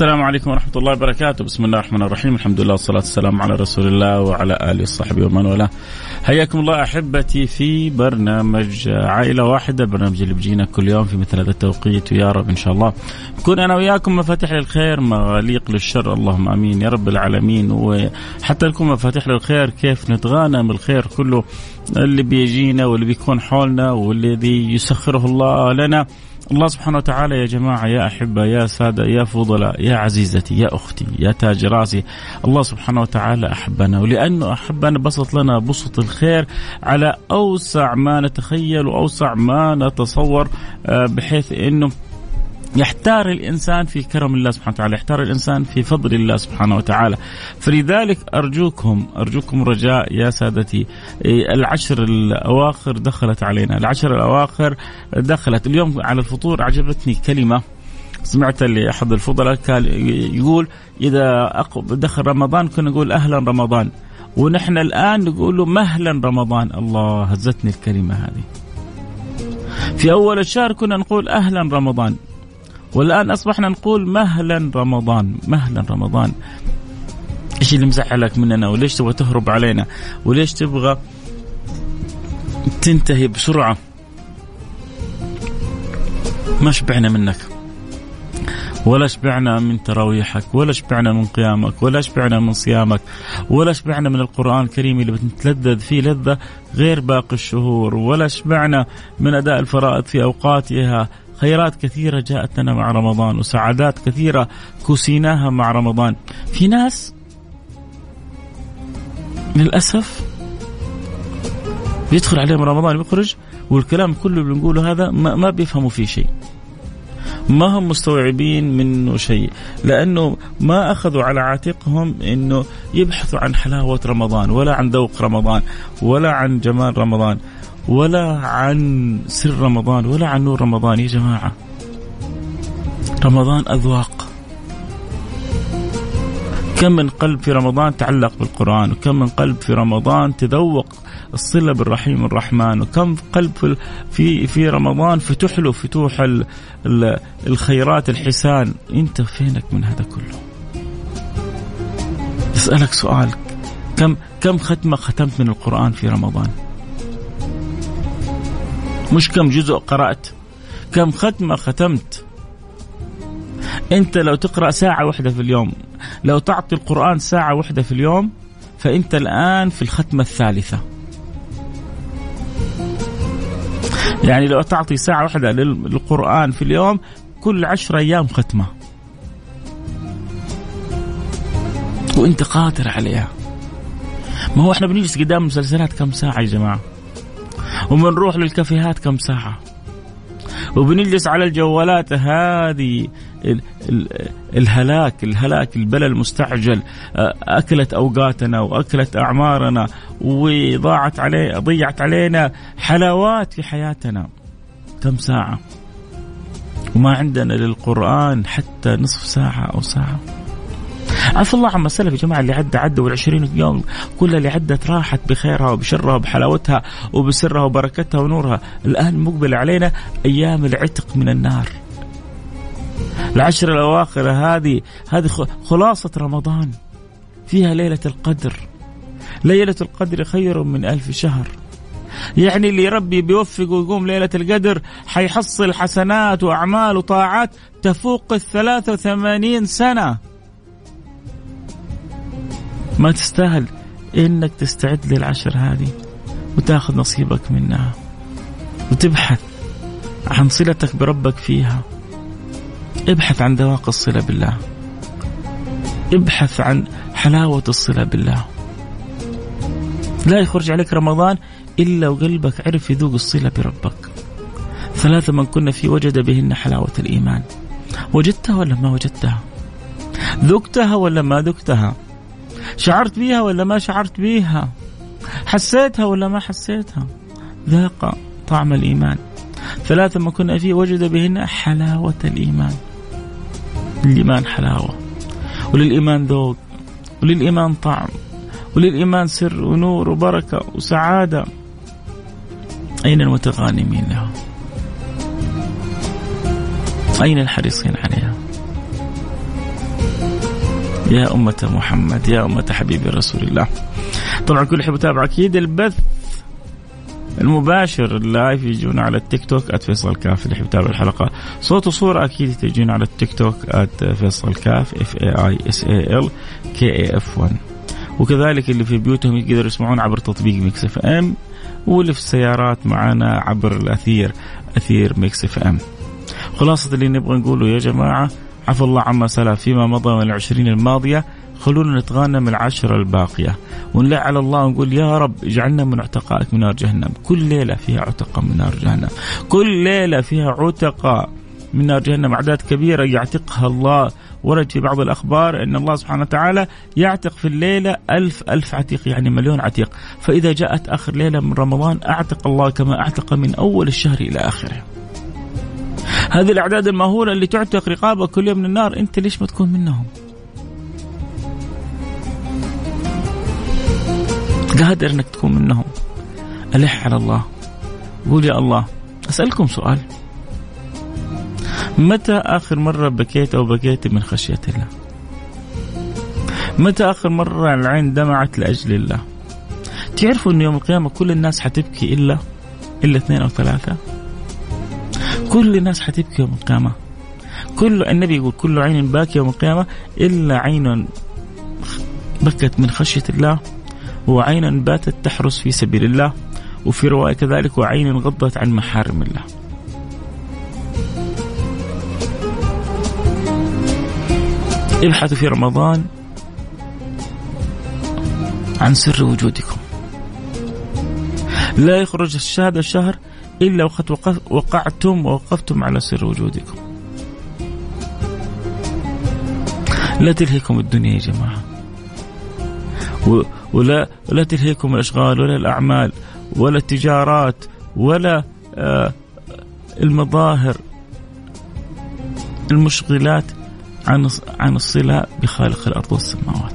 السلام عليكم ورحمة الله وبركاته. بسم الله الرحمن الرحيم. الحمد لله والصلاة والسلام على رسول الله وعلى آله وصحبه ومن والاه. حياكم الله أحبتي في برنامج عائلة واحدة البرنامج اللي بيجينا كل يوم في مثل هذا التوقيت. ويا رب إن شاء الله نكون أنا وياكم مفاتيح للخير مغاليق للشر. اللهم آمين. يا رب العالمين. وحتى نكون مفاتيح للخير كيف نتغانم الخير كله؟ اللي بيجينا واللي بيكون حولنا والذي يسخره الله لنا. الله سبحانه وتعالى يا جماعة يا أحبة يا سادة يا فضلاء يا عزيزتي يا أختي يا تاج راسي الله سبحانه وتعالى أحبنا. ولأنه أحبنا بسط لنا بسط الخير على أوسع ما نتخيل وأوسع ما نتصور آه، بحيث أنه يحتار الإنسان في كرم الله سبحانه وتعالى، يحتار الإنسان في فضل الله سبحانه وتعالى، فلذلك أرجوكم أرجوكم رجاء يا سادتي. إيه، العشر الأواخر دخلت علينا، العشر الأواخر دخلت، اليوم على الفطور عجبتني كلمة. سمعت اللي أحد الفضلاء يقول إذا دخل رمضان كنا نقول أهلا رمضان. ونحن الآن نقول له مهلا رمضان. الله هزتني الكلمة هذه. في أول الشهر كنا نقول أهلا رمضان. والآن أصبحنا نقول مهلا رمضان مهلا رمضان. إيش اللي مزعلك مننا وليش تبغى تهرب علينا؟ وليش تبغى تنتهي بسرعة؟ ما شبعنا منك. ولا شبعنا من تراويحك ولا شبعنا من قيامك ولا شبعنا من صيامك ولا شبعنا من القرآن الكريم اللي بتتلذذ فيه لذة غير باقي الشهور ولا شبعنا من أداء الفرائض في أوقاتها. خيرات كثيرة جاءت لنا مع رمضان وسعادات كثيرة كسيناها مع رمضان. في ناس للأسف بيدخل عليهم رمضان ويخرج والكلام كله اللي بنقوله هذا ما, ما بيفهموا فيه شيء. ما هم مستوعبين منه شيء لأنه ما أخذوا على عاتقهم إنه يبحثوا عن حلاوة رمضان ولا عن ذوق رمضان ولا عن جمال رمضان. ولا عن سر رمضان ولا عن نور رمضان. يا جماعة رمضان أذواق. كم من قلب في رمضان تعلق بالقرآن وكم من قلب في رمضان تذوق الصلة بالرحيم الرحمن وكم قلب في في رمضان فتح له فتوح الخيرات الحسان. أنت فينك من هذا كله؟ أسألك سؤال. كم كم ختمة ختمت من القرآن في رمضان؟ مش كم جزء قرأت كم ختمة ختمت. أنت لو تقرأ ساعة واحدة في اليوم لو تعطي القرآن ساعة واحدة في اليوم فأنت الآن في الختمة الثالثة. يعني لو تعطي ساعة واحدة للقرآن في اليوم كل عشر أيام ختمة. وأنت قادر عليها. ما هو إحنا بنجلس قدام مسلسلات كم ساعة يا جماعة؟ وبنروح للكافيهات كم ساعة. وبنجلس على الجوالات هذه الهلاك الهلاك البلا المستعجل. أكلت أوقاتنا وأكلت أعمارنا وضاعت علي ضيعت علينا حلاوات في حياتنا. كم ساعة؟ وما عندنا للقرآن حتى نصف ساعة أو ساعة. عفى الله عما سلف يا جماعة اللي عدى عدى والعشرين يوم كلها اللي عدت راحت بخيرها وبشرها وبحلاوتها وبسرها وبركتها ونورها. الآن مقبل علينا أيام العتق من النار. العشر الأواخر هذه هذه خلاصة رمضان. فيها ليلة القدر. ليلة القدر خير من ألف شهر. يعني اللي ربي بيوفقه ويقوم ليلة القدر حيحصل حسنات وأعمال وطاعات تفوق الثلاثة وثمانين سنة. ما تستاهل إنك تستعد للعشر هذه وتأخذ نصيبك منها وتبحث عن صلتك بربك فيها. ابحث عن ذواق الصلة بالله. ابحث عن حلاوة الصلة بالله. لا يخرج عليك رمضان إلا وقلبك عرف يذوق الصلة بربك. ثلاثة من كنا في وجد بهن حلاوة الإيمان. وجدتها ولا ما وجدتها؟ ذقتها ولا ما ذقتها؟ شعرت بيها ولا ما شعرت بيها؟ حسيتها ولا ما حسيتها؟ ذاق طعم الإيمان. ثلاثة ما كنا فيه وجد بهن حلاوة الإيمان. الإيمان حلاوة. وللإيمان ذوق. وللإيمان طعم. وللإيمان سر ونور وبركة وسعادة. أين المتغانمين لها أين الحريصين عليها؟ يا أمة محمد يا أمة حبيب رسول الله. طبعا كل يحب يتابع أكيد البث المباشر ال live يجون على التيك توك @فيصل كاف اللي يحب يتابع الحلقة. صوت وصورة أكيد تجون على التيك توك @فيصل كاف F A I S A L K A F 1 وكذلك اللي في بيوتهم يقدروا يسمعون عبر تطبيق Mix FM واللي في السيارات معنا عبر الأثير أثير Mix FM. خلاصة اللي نبغى نقوله يا جماعة عفى الله عما سلف. فيما مضى من العشرين الماضية خلونا نتغنم العشرة الباقية. ونلح على الله ونقول يا رب اجعلنا من عتقائك من نار جهنم. كل ليلة فيها عتقة من نار جهنم. كل ليلة فيها عتقة من نار جهنم. أعداد كبيرة يعتقها الله. ورد في بعض الأخبار أن الله سبحانه وتعالى يعتق في الليلة ألف ألف عتيق يعني مليون عتيق. فإذا جاءت آخر ليلة من رمضان أعتق الله كما أعتق من أول الشهر إلى آخره. هذه الأعداد المهولة اللي تعتق رقابك كل يوم من النار أنت ليش ما تكون منهم؟ قادر أنك تكون منهم. ألح على الله. قول يا الله. أسألكم سؤال. متى آخر مرة بكيت أو بكيت من خشية الله؟ متى آخر مرة العين دمعت لأجل الله؟ تعرفوا أن يوم القيامة كل الناس حتبكي إلا إلا اثنين أو ثلاثة؟ كل الناس حتبكي يوم القيامة. كل النبي يقول كل عين باكي يوم القيامة إلا عين بكت من خشية الله وعين باتت تحرس في سبيل الله وفي رواية كذلك وعين غضت عن محارم الله. ابحثوا في رمضان عن سر وجودكم. لا يخرج هذا الشهر إلا وقد وقعتم ووقفتم على سر وجودكم. لا تلهيكم الدنيا يا جماعة. ولا ولا تلهيكم الأشغال ولا الأعمال ولا التجارات ولا آه المظاهر المشغلات عن عن الصلة بخالق الأرض والسماوات.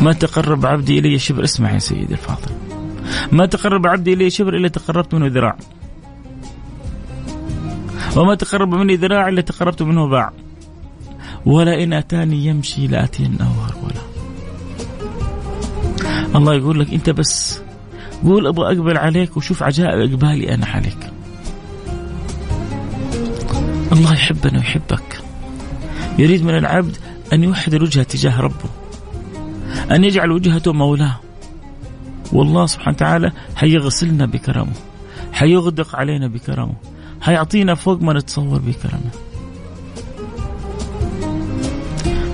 ما تقرب عبدي إلي شبر اسمع يا سيدي الفاضل. ما تقرب عبدي إلي شبر إلا تقربت منه ذراع. وما تقرب مني ذراع إلا تقربت منه باع. ولا إن أتاني يمشي لأتينه هرولا الله يقول لك أنت بس قول أبغى أقبل عليك وشوف عجائب إقبالي أنا عليك. الله يحبنا ويحبك. يريد من العبد أن يوحد الوجهة تجاه ربه. أن يجعل وجهته مولاه. والله سبحانه وتعالى حيغسلنا بكرمه حيغدق علينا بكرمه حيعطينا فوق ما نتصور بكرمه.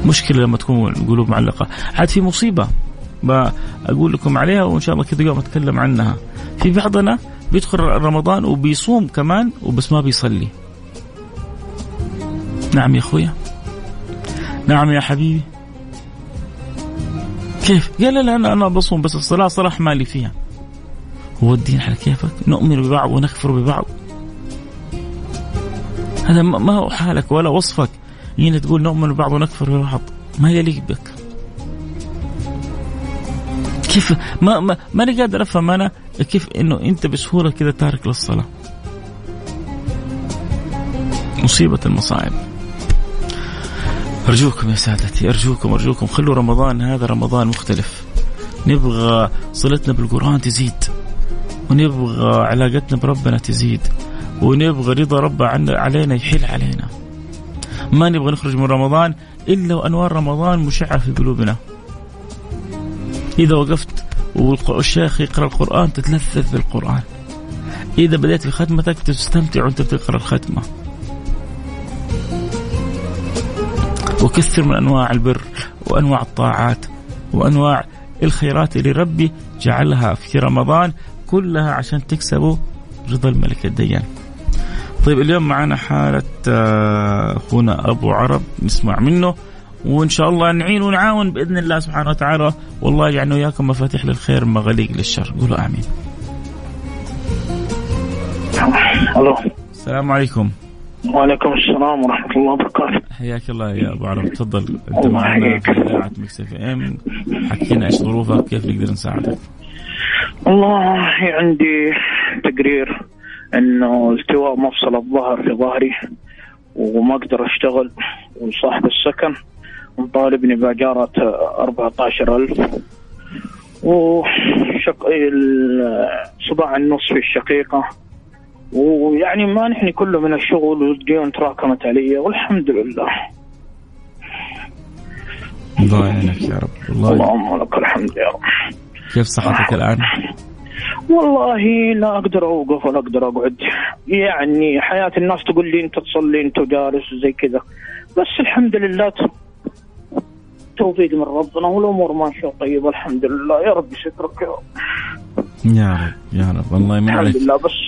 مشكلة لما تكون القلوب معلقة. عاد في مصيبة بقول لكم عليها وإن شاء الله كذا يوم أتكلم عنها. في بعضنا بيدخل رمضان وبيصوم كمان وبس ما بيصلي. نعم يا أخويا. نعم يا حبيبي. كيف؟ قال لا أنا أنا بصوم بس الصلاة صراحة مالي فيها. هو الدين على كيفك؟ نؤمن ببعض ونكفر ببعض. هذا ما هو حالك ولا وصفك. هنا تقول نؤمن ببعض ونكفر ببعض، ما يليق بك. كيف ما ما ماني قادر أفهم أنا كيف إنه أنت بسهولة كذا تارك للصلاة. مصيبة المصائب. أرجوكم يا سادتي أرجوكم أرجوكم. خلوا رمضان هذا رمضان مختلف. نبغى صلتنا بالقرآن تزيد ونبغى علاقتنا بربنا تزيد ونبغى رضا رب علينا يحل علينا. ما نبغى نخرج من رمضان إلا وأنوار رمضان مشعة في قلوبنا. إذا وقفت والشيخ يقرأ القرآن تتلذذ بالقرآن. إذا بدأت في ختمتك تستمتع وأنت بتقرأ الختمة. وكثر من أنواع البر وأنواع الطاعات وأنواع الخيرات اللي ربي جعلها في رمضان كلها عشان تكسبوا رضا الملك الديان. طيب اليوم معنا حالة آه، أخونا أبو عرب نسمع منه. وإن شاء الله نعين ونعاون بإذن الله سبحانه وتعالى. والله يجعلنا وإياكم مفاتيح للخير مغاليق للشر. قولوا آمين. ألو السلام عليكم. وعليكم السلام ورحمة الله وبركاته. حياك الله يا أبو عرب. تفضل. أنت معنا في إذاعة Mix FM. حكينا إيش ظروفك كيف نقدر نساعدك؟ والله عندي تقرير إنه التواء مفصل الظهر في ظهري وما أقدر أشتغل وصاحب السكن وطالبني بأجارة 14000 وشق صداع النصف الشقيقة ويعني ما نحن كله من الشغل والديون تراكمت علي والحمد لله. الله يعينك يا رب الله اللهم لك الحمد يا رب. كيف صحتك الآن؟ والله لا أقدر أوقف ولا أقدر أقعد. يعني حياة الناس تقول لي أنت تصلي أنت جالس وزي كذا. بس الحمد لله توفيق من ربنا والأمور ماشيه طيبة الحمد لله. يا رب يسترك يا رب. يا رب يا رب الله يمن عليك. الحمد لله بس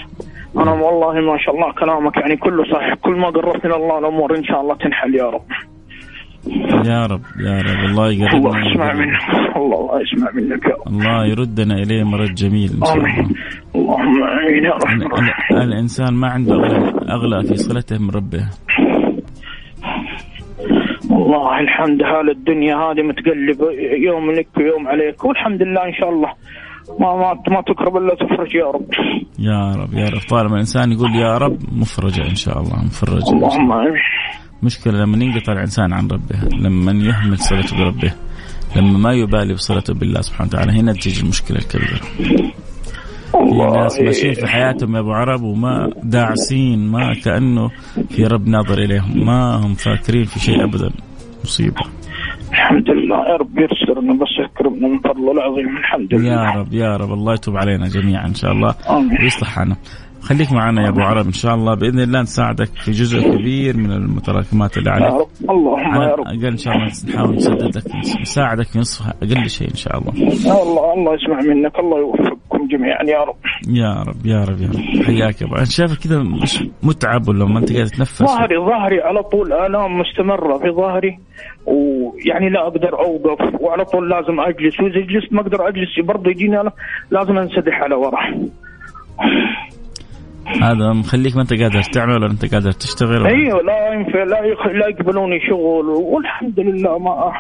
أنا والله ما شاء الله كلامك يعني كله صحيح. كل ما قربت إلى الله الأمور إن شاء الله تنحل يا رب. يا رب يا رب. الله يقربنا الله يسمع منك. الله الله يسمع منك. يا رب الله يردنا إليه مرد جميل إن شاء الله. اللهم آمين يا رب. الإنسان ما عنده اغلى في صلته من ربه. والله الحمد حال الدنيا هذه متقلبة يوم لك ويوم عليك. والحمد لله إن شاء الله. ما ما ما تقرب إلا تفرج يا رب. يا رب يا رب. طالما الانسان يقول يا رب مفرجة إن شاء الله مفرجة. اللهم آمين. مشكلة لما ينقطع الإنسان عن ربه لما يهمل صلته بربه لما ما يبالي بصلته بالله سبحانه وتعالى هنا تجي المشكلة الكبيرة. في ناس ماشيين في حياتهم يا أبو عرب وما داعسين ما كأنه في رب ناظر إليهم ما هم فاكرين في شيء ابدا. مصيبة. الحمد لله يا رب يرسلنا بس يكرمنا من فضله العظيم. الحمد لله. يا رب يا رب. الله يتوب علينا جميعا إن شاء الله. ويصلح حالنا خليك معنا يا أبو عرب إن شاء الله. بإذن الله نساعدك في جزء كبير من المتراكمات اللي عليك. يا رب. اللهم يا رب. أقل إن شاء الله نحاول نسددك نساعدك في نصف أقل شيء إن شاء الله. الله الله يسمع منك الله يوفقكم جميعا يا رب. يا رب يا رب يا رب. حياك يا أبو. أنا شايفك كذا مش متعب ولا ما أنت قاعد تتنفس؟ ظهري ظهري على طول الام مستمرة في ظهري ويعني لا أقدر أوقف وعلى طول لازم أجلس وإذا جلست ما أقدر أجلس برضه يجيني لازم أنسدح على ورا. هذا مخليك ما أنت قادر تعمل ولا أنت قادر تشتغل أيوه لا ينفع لا يخ... لا يقبلوني شغل والحمد لله ما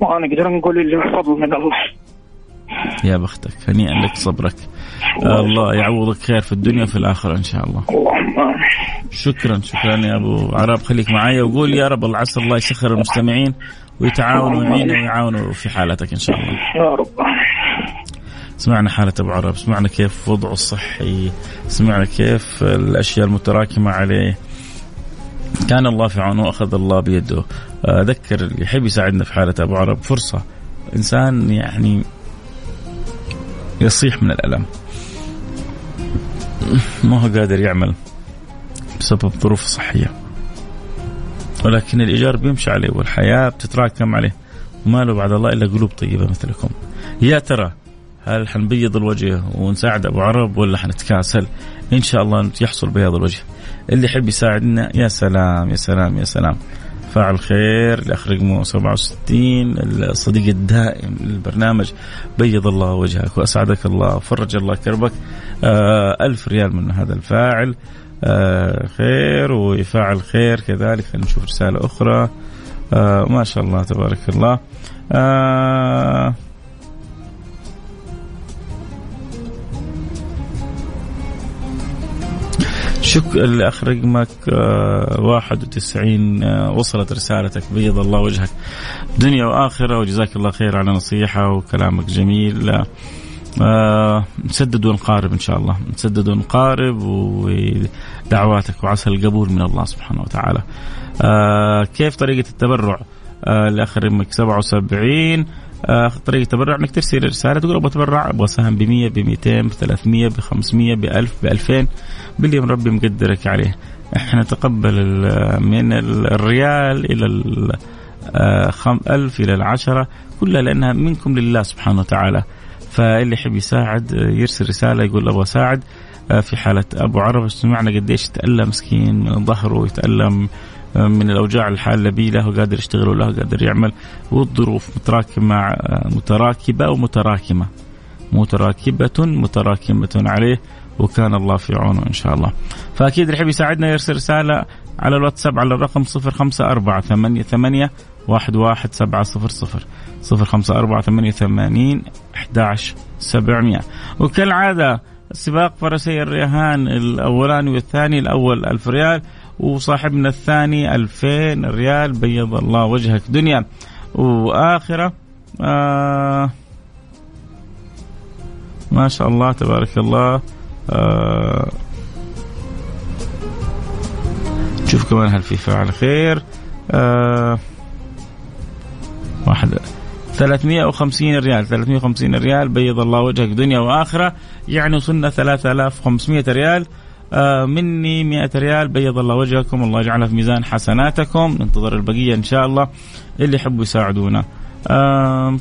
ما نقدر نقول إلا فضل من الله. يا بختك هنيئا لك صبرك. الله يعوضك خير في الدنيا وفي الآخرة إن شاء الله. اللهم شكرا شكرا يا أبو عرب خليك معايا وقول يا رب العسى الله يسخر المستمعين ويتعاونوا ويعينوا ويعاونوا في حالتك إن شاء الله. يا رب. سمعنا حالة أبو عرب سمعنا كيف وضعه الصحي سمعنا كيف الأشياء المتراكمة عليه. كان الله في عونه وأخذ الله بيده. أذكر اللي يحب يساعدنا في حالة أبو عرب فرصة. إنسان يعني يصيح من الألم. ما هو قادر يعمل بسبب ظروف صحية ولكن الإيجار بيمشي عليه والحياة بتتراكم عليه وما له بعد الله إلا قلوب طيبة مثلكم يا ترى هل حنبيض الوجه ونساعد أبو عرب ولا حنتكاسل؟ إن شاء الله يحصل بياض الوجه. اللي يحب يساعدنا يا سلام يا سلام يا سلام. فاعل خير الاخ رقمه 67 الصديق الدائم للبرنامج بيض الله وجهك وأسعدك الله وفرج الله كربك. آه ألف ريال من هذا الفاعل. آه خير ويفعل خير كذلك. خلينا نشوف رسالة أخرى. آه ما شاء الله تبارك الله. آه شك الاخ رقمك آه 91 آه وصلت رسالتك. بيض الله وجهك. دنيا وآخرة وجزاك الله خير على نصيحة وكلامك جميل. آه نسدد ونقارب إن شاء الله. نسدد ونقارب ودعواتك وعسى القبول من الله سبحانه وتعالى. آه كيف طريقة التبرع؟ آه الاخ رقمك 77 آه طريقة التبرع إنك ترسل رسالة تقول أبغى أتبرع أبغى اساهم ب 100 ب 200 ب 300 ب 500 ب 1000 ب 2000 باللي ربي مقدرك عليه. إحنا نتقبل من الريال إلى ال 1000 إلى العشرة كلها لأنها منكم لله سبحانه وتعالى. فاللي يحب يساعد يرسل رسالة يقول أبغى أساعد في حالة أبو عرب سمعنا قديش يتألم مسكين من ظهره يتألم من الأوجاع الحالة به له قادر يشتغل وله قادر يعمل. والظروف متراكمة متراكبة ومتراكمة. متراكبة متراكمة عليه وكان الله في عونه إن شاء الله. فأكيد اللي يحب يساعدنا يرسل رسالة على الواتساب على الرقم 054 88 11700 054 88 11700 وكالعادة سباق فرسي الريهان الأولاني والثاني الأول 1000 ريال. وصاحبنا الثاني 2000 ريال بيض الله وجهك دنيا. وآخرة آه ما شاء الله تبارك الله آه شوف كمان هل في فاعل خير. آه واحد 350 ريال 350 ريال بيض الله وجهك دنيا. وآخرة يعني وصلنا 3500 ريال. مني 100 ريال بيض الله وجهكم الله يجعلها في ميزان حسناتكم. ننتظر البقية إن شاء الله اللي يحبوا يساعدونا. آه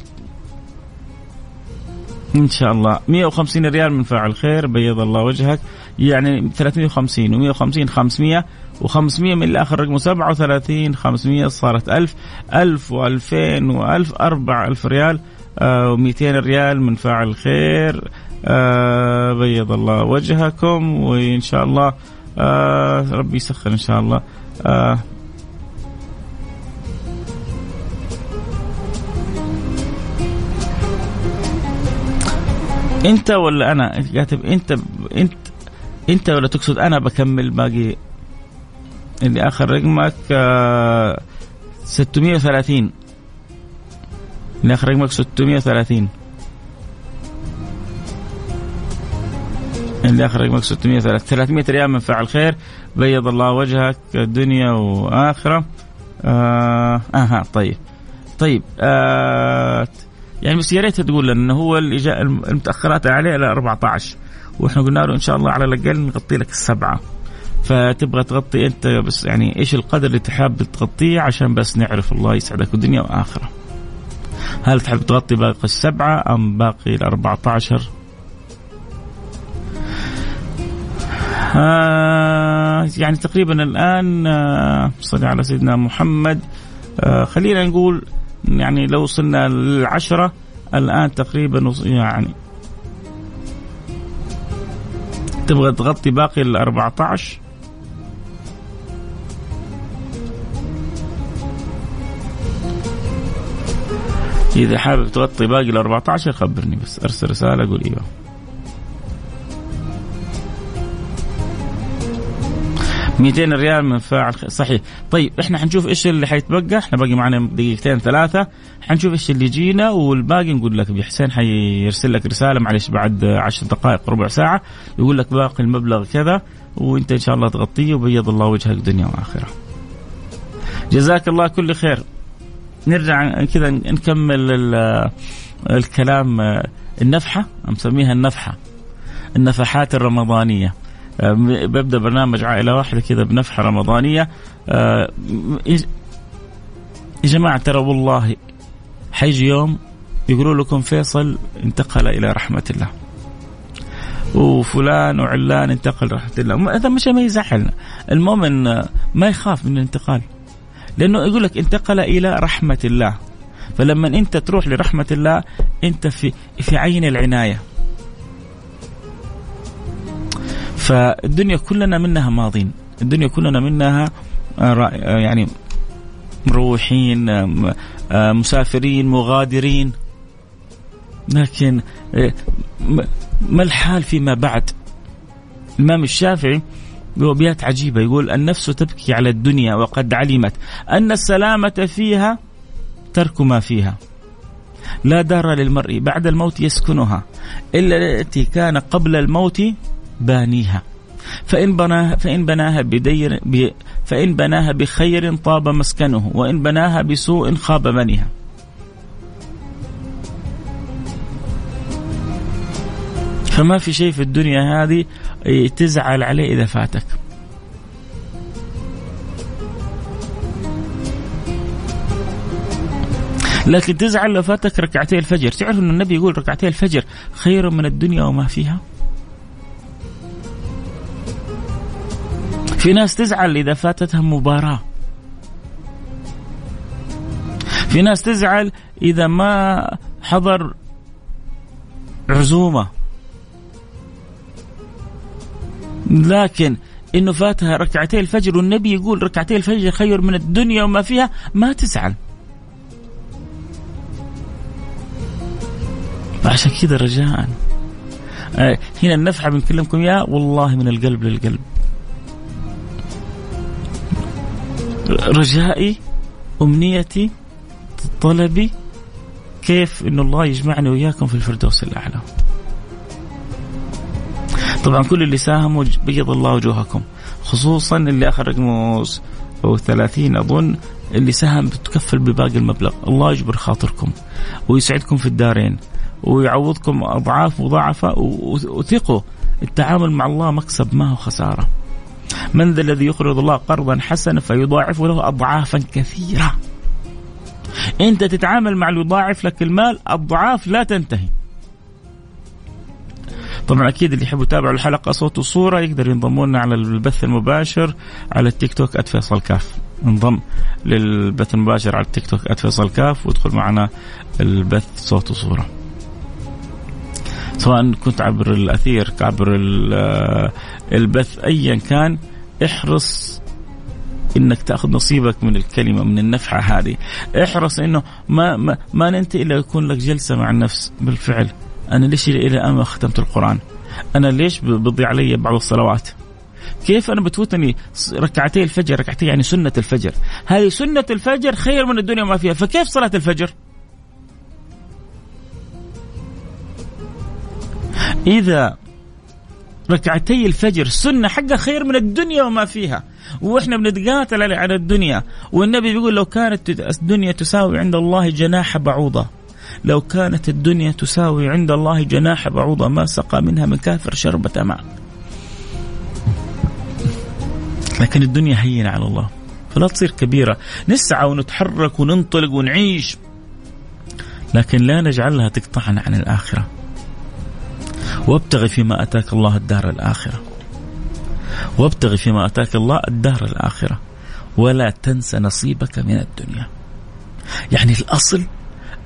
إن شاء الله. 150 ريال من فاعل خير بيض الله وجهك. يعني 350 و150 500 و500 من اللي اخر رقمه 37 500 صارت 1000 1000 و2000 و1000 4000 ريال. آه و200 ريال من فاعل خير. آه بيض الله وجهكم وإن شاء الله آه ربي يسخر إن شاء الله. آه. أنت ولا أنا؟ كاتب أنت أنت أنت ولا تقصد أنا بكمل باقي؟ اللي آخر رقمك 630 آه، اخر رقمك 630 اللي اخر رقمك 630 300 ريال من فعل خير. بيض الله وجهك دنيا وآخرة. آه أها طيب. طيب آه يعني بس يا ريت تقول لنا إنه هو اللي جاء المتأخرات عليه إلى 14 وإحنا قلنا له إن شاء الله على الأقل نغطي لك السبعة. فتبغى تغطي أنت بس يعني إيش القدر اللي تحب تغطيه عشان بس نعرف الله يسعدك الدنيا وآخرة. هل تحب تغطي باقي السبعة أم باقي ال 14 آه يعني تقريبا الآن آه صلي على سيدنا محمد. آه خلينا نقول يعني لو وصلنا للعشرة الآن تقريبا يعني تبغى تغطي باقي ال 14 إذا حابب تغطي باقي ال 14 خبرني بس أرسل رسالة قول إيوه. 200 ريال من فاعل صحيح. طيب إحنا حنشوف إيش اللي حيتبقى؟ إحنا باقي معنا دقيقتين ثلاثة. حنشوف إيش اللي يجينا والباقي نقول لك ابي حسين حيرسل لك رسالة معلش بعد 10 دقائق ربع ساعة. يقول لك باقي المبلغ كذا وإنت إن شاء الله تغطيه وبيض الله وجهك دنيا وآخرة. جزاك الله كل خير. نرجع كذا نكمل الكلام النفحة مسميها النفحة النفحات الرمضانية. آه، ببدا برنامج عائلة واحدة كذا بنفحة رمضانية. آه، يا جماعة ترى والله حيجي يوم يقولوا لكم فيصل انتقل إلى رحمة الله. وفلان وعلان انتقل رحمه الله. هذا مش ما يزعلنا. المؤمن ما يخاف من الانتقال. لأنه يقول لك انتقل إلى رحمة الله. فلما أنت تروح لرحمة الله أنت في في عين العناية. فالدنيا كلنا منها ماضين. الدنيا كلنا منها آه، يعني مروحين آه، آه، مسافرين مغادرين. لكن ما الحال فيما بعد؟ الإمام الشافعي بأبيات عجيبة. يقول النفس تبكي على الدنيا وقد علمت أن السلامة فيها ترك ما فيها. لا دار للمرء بعد الموت يسكنها إلا التي كان قبل الموت بانيها. فإن بناها فإن بناها بدير فإن بناها بخير طاب مسكنه وإن بناها بسوء خاب بنيها فما في شيء في الدنيا هذه تزعل عليه إذا فاتك. لكن تزعل لو فاتك ركعتي الفجر. تعرف أن النبي يقول ركعتي الفجر خير من الدنيا وما فيها؟ في ناس تزعل إذا فاتتها مباراة. في ناس تزعل إذا ما حضر عزومة. لكن إنه فاتها ركعتي الفجر والنبي يقول ركعتي الفجر خير من الدنيا وما فيها ما تزعل. فعشان كذا رجاء. آه، هنا النفحة بنكلمكم اياه والله من القلب للقلب. رجائي أمنيتي طلبي كيف أن الله يجمعني وإياكم في الفردوس الأعلى. طبعا كل اللي ساهموا بيض الله وجوهكم. خصوصا اللي أخذ رقمه أو 30 أظن اللي ساهم بتكفل بباقي المبلغ. الله يجبر خاطركم ويسعدكم في الدارين ويعوضكم أضعاف مضاعفة وثقوا. التعامل مع الله مكسب ما هو خسارة. من ذا الذي يقرض الله قرضا حسنا فيضاعف له أضعافا كثيرة. أنت تتعامل مع اللي يضاعف لك المال أضعاف لا تنتهي. طبعا أكيد اللي يحبوا يتابعوا الحلقة صوت وصورة يقدر ينضموا لنا على البث المباشر على التيك توك @فيصل كاف. انضم للبث المباشر على التيك توك @فيصل كاف وادخل معنا البث صوت وصورة. سواء كنت عبر الأثير عبر البث ايا كان احرص إنك تأخذ نصيبك من الكلمة من النفحة هذه. احرص إنه ما ما, ما ننتهي إلا يكون لك جلسة مع النفس بالفعل. أنا ليش إلى الآن ما ختمت القرآن؟ أنا ليش بضيع علي بعض الصلوات؟ كيف أنا بتفوتني ركعتي الفجر ركعتي يعني سنة الفجر. هذه سنة الفجر خير من الدنيا ما فيها. فكيف صلاة الفجر؟ إذا ركعتي الفجر سنة حقها خير من الدنيا وما فيها. وإحنا بنتقاتل على الدنيا. والنبي بيقول لو كانت الدنيا تساوي عند الله جناح بعوضة. لو كانت الدنيا تساوي عند الله جناح بعوضة ما سقى منها من كافر شربة ماء. لكن الدنيا هينة على الله. فلا تصير كبيرة. نسعى ونتحرك وننطلق ونعيش. لكن لا نجعلها تقطعنا عن الآخرة. وابتغي فيما أتاك الله الدار الآخرة. وابتغي فيما أتاك الله الدار الآخرة. ولا تنس نصيبك من الدنيا. يعني الأصل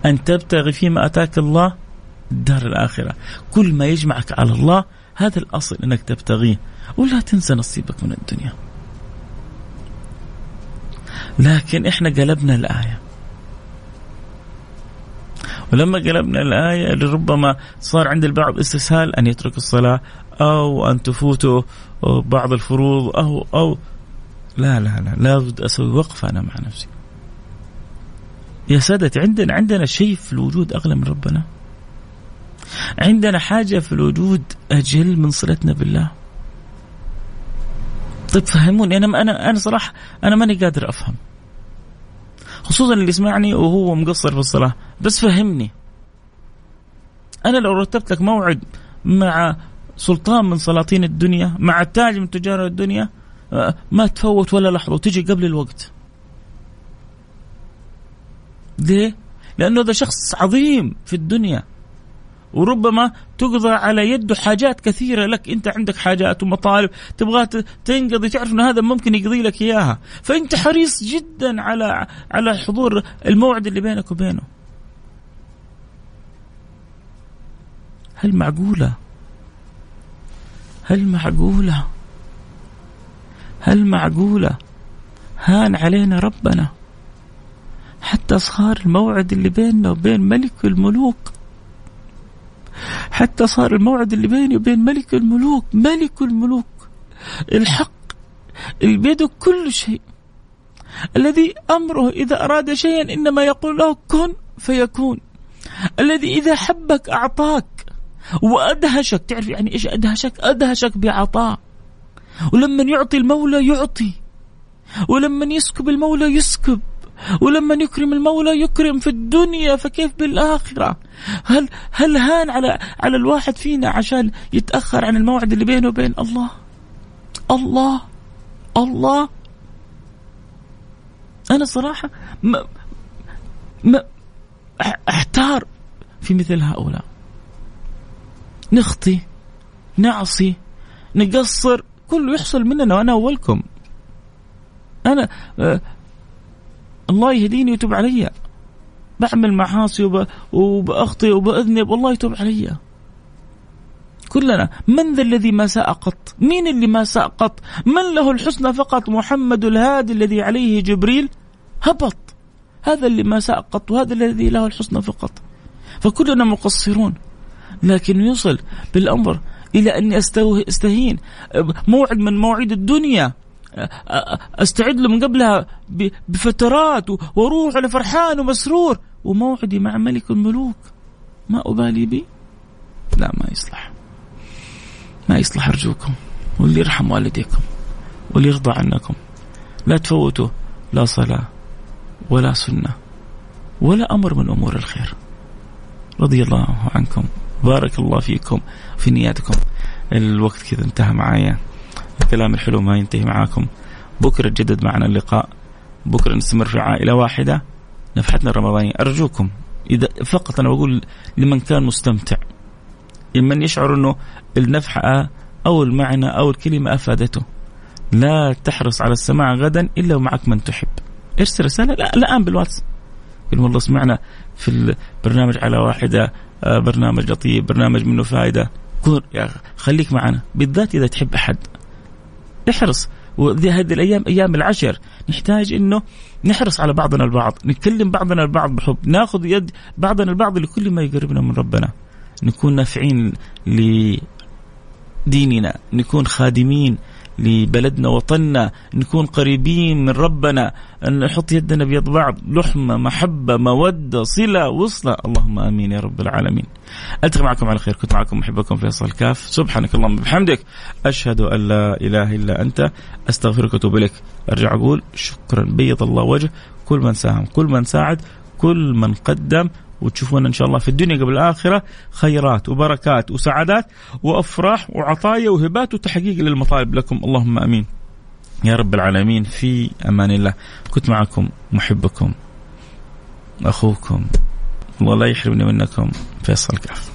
أن تبتغي فيما أتاك الله الدار الآخرة. كل ما يجمعك على الله هذا الأصل إنك تبتغيه. ولا تنسى نصيبك من الدنيا. لكن إحنا قلبنا الآية. ولما قلبنا الآية لربما صار عند البعض استسهال أن يترك الصلاة أو أن تفوته بعض الفروض أو أو لا لا لا لابد أسوي وقفة أنا مع نفسي. يا سادتي عندنا عندنا شيء في الوجود أغلى من ربنا. عندنا حاجة في الوجود أجل من صلتنا بالله. طيب فهموني أنا أنا أنا صراحة أنا ماني قادر أفهم. خصوصا اللي يسمعني وهو مقصر في الصلاة. بس فهمني. أنا لو رتبت لك موعد مع سلطان من سلاطين الدنيا مع تاج من تجار الدنيا آه، ما تفوت ولا لحظة وتجي قبل الوقت. ليه؟ لأنه هذا شخص عظيم في الدنيا. وربما تقضى على يده حاجات كثيرة لك. أنت عندك حاجات ومطالب تبغى تنقضي تعرف أن هذا ممكن يقضي لك إياها. فأنت حريص جدا على على حضور الموعد اللي بينك وبينه. هل معقولة؟ هل معقولة؟ هل معقولة؟ هان علينا ربنا. حتى صار الموعد اللي بيننا وبين ملك الملوك. حتى صار الموعد اللي بيني وبين ملك الملوك ملك الملوك. الحق اللي بيده كل شيء. الذي أمره إذا أراد شيئا إنما يقول له كن فيكون. الذي إذا حبك أعطاك وأدهشك. تعرف يعني إيش أدهشك؟ أدهشك بعطاء. ولما يعطي المولى يعطي. ولما يسكب المولى يسكب. ولما يكرم المولى يكرم في الدنيا فكيف بالآخرة؟ هل هل هان على على الواحد فينا عشان يتأخر عن الموعد اللي بينه وبين الله؟ الله الله. أنا صراحة ما ما أحتار في مثل هؤلاء. نخطي نعصي نقصر كله يحصل مننا وأنا أولكم. أنا آه، الله يهديني ويتوب علي. بعمل معاصي وب... وبأخطي وبأذنب والله يتوب علي. كلنا من ذا الذي ما ساء قط؟ مين اللي ما ساء قط؟ من له الحسنى فقط؟ محمد الهادي الذي عليه جبريل؟ هبط. هذا اللي ما ساء قط وهذا الذي له الحسنى فقط. فكلنا مقصرون. لكن يوصل بالأمر إلى أني أستهين. موعد من مواعيد الدنيا. أستعد له من قبلها بفترات وأروح أنا فرحان ومسرور. وموعدي مع ملك الملوك. ما أبالي بي؟ لا ما يصلح. ما يصلح أرجوكم. واللي يرحم والديكم. واللي يرضى عنكم. لا تفوتوا. لا صلاة ولا سنة ولا أمر من أمور الخير. رضي الله عنكم. بارك الله فيكم. في نياتكم. الوقت كذا انتهى معايا. الكلام الحلو ما ينتهي معاكم. بكرة جدد معنا اللقاء. بكرة نستمر في عائلة واحدة. نفحتنا الرمضانية أرجوكم إذا فقط أنا بقول لمن كان مستمتع. لمن يشعر أنه النفحة أو المعنى أو الكلمة أفادته. لا تحرص على السماع غدا إلا ومعك من تحب. ارسل رسالة. لا الآن بالواتس. قل والله سمعنا في البرنامج على واحدة آه، برنامج لطيف برنامج منه فائدة يا خليك معنا. بالذات إذا تحب أحد. احرص وهذه الأيام أيام العشر نحتاج إنه نحرص على بعضنا البعض نكلم بعضنا البعض بحب ناخذ يد بعضنا البعض لكل ما يقربنا من ربنا. نكون نافعين لديننا نكون خادمين لبلدنا وطننا نكون قريبين من ربنا نحط يدنا بيد بعض لحمة محبة مودة صلة وصلة. اللهم آمين يا رب العالمين. ألتقي معكم على خير. كنت معكم محبكم فيصل كاف. سبحانك اللهم وبحمدك. أشهد أن لا إله إلا أنت. أستغفرك وأتوب إليك. أرجع أقول شكرا. بيض الله وجه. كل من ساهم كل من ساعد كل من قدم. وتشوفون إن شاء الله في الدنيا قبل الآخرة. خيرات وبركات وسعادات وأفراح وعطايا وهبات وتحقيق للمطالب لكم. اللهم آمين. يا رب العالمين في أمان الله. كنت معكم محبكم أخوكم. الله لا يحرمني منكم. فيصل كاف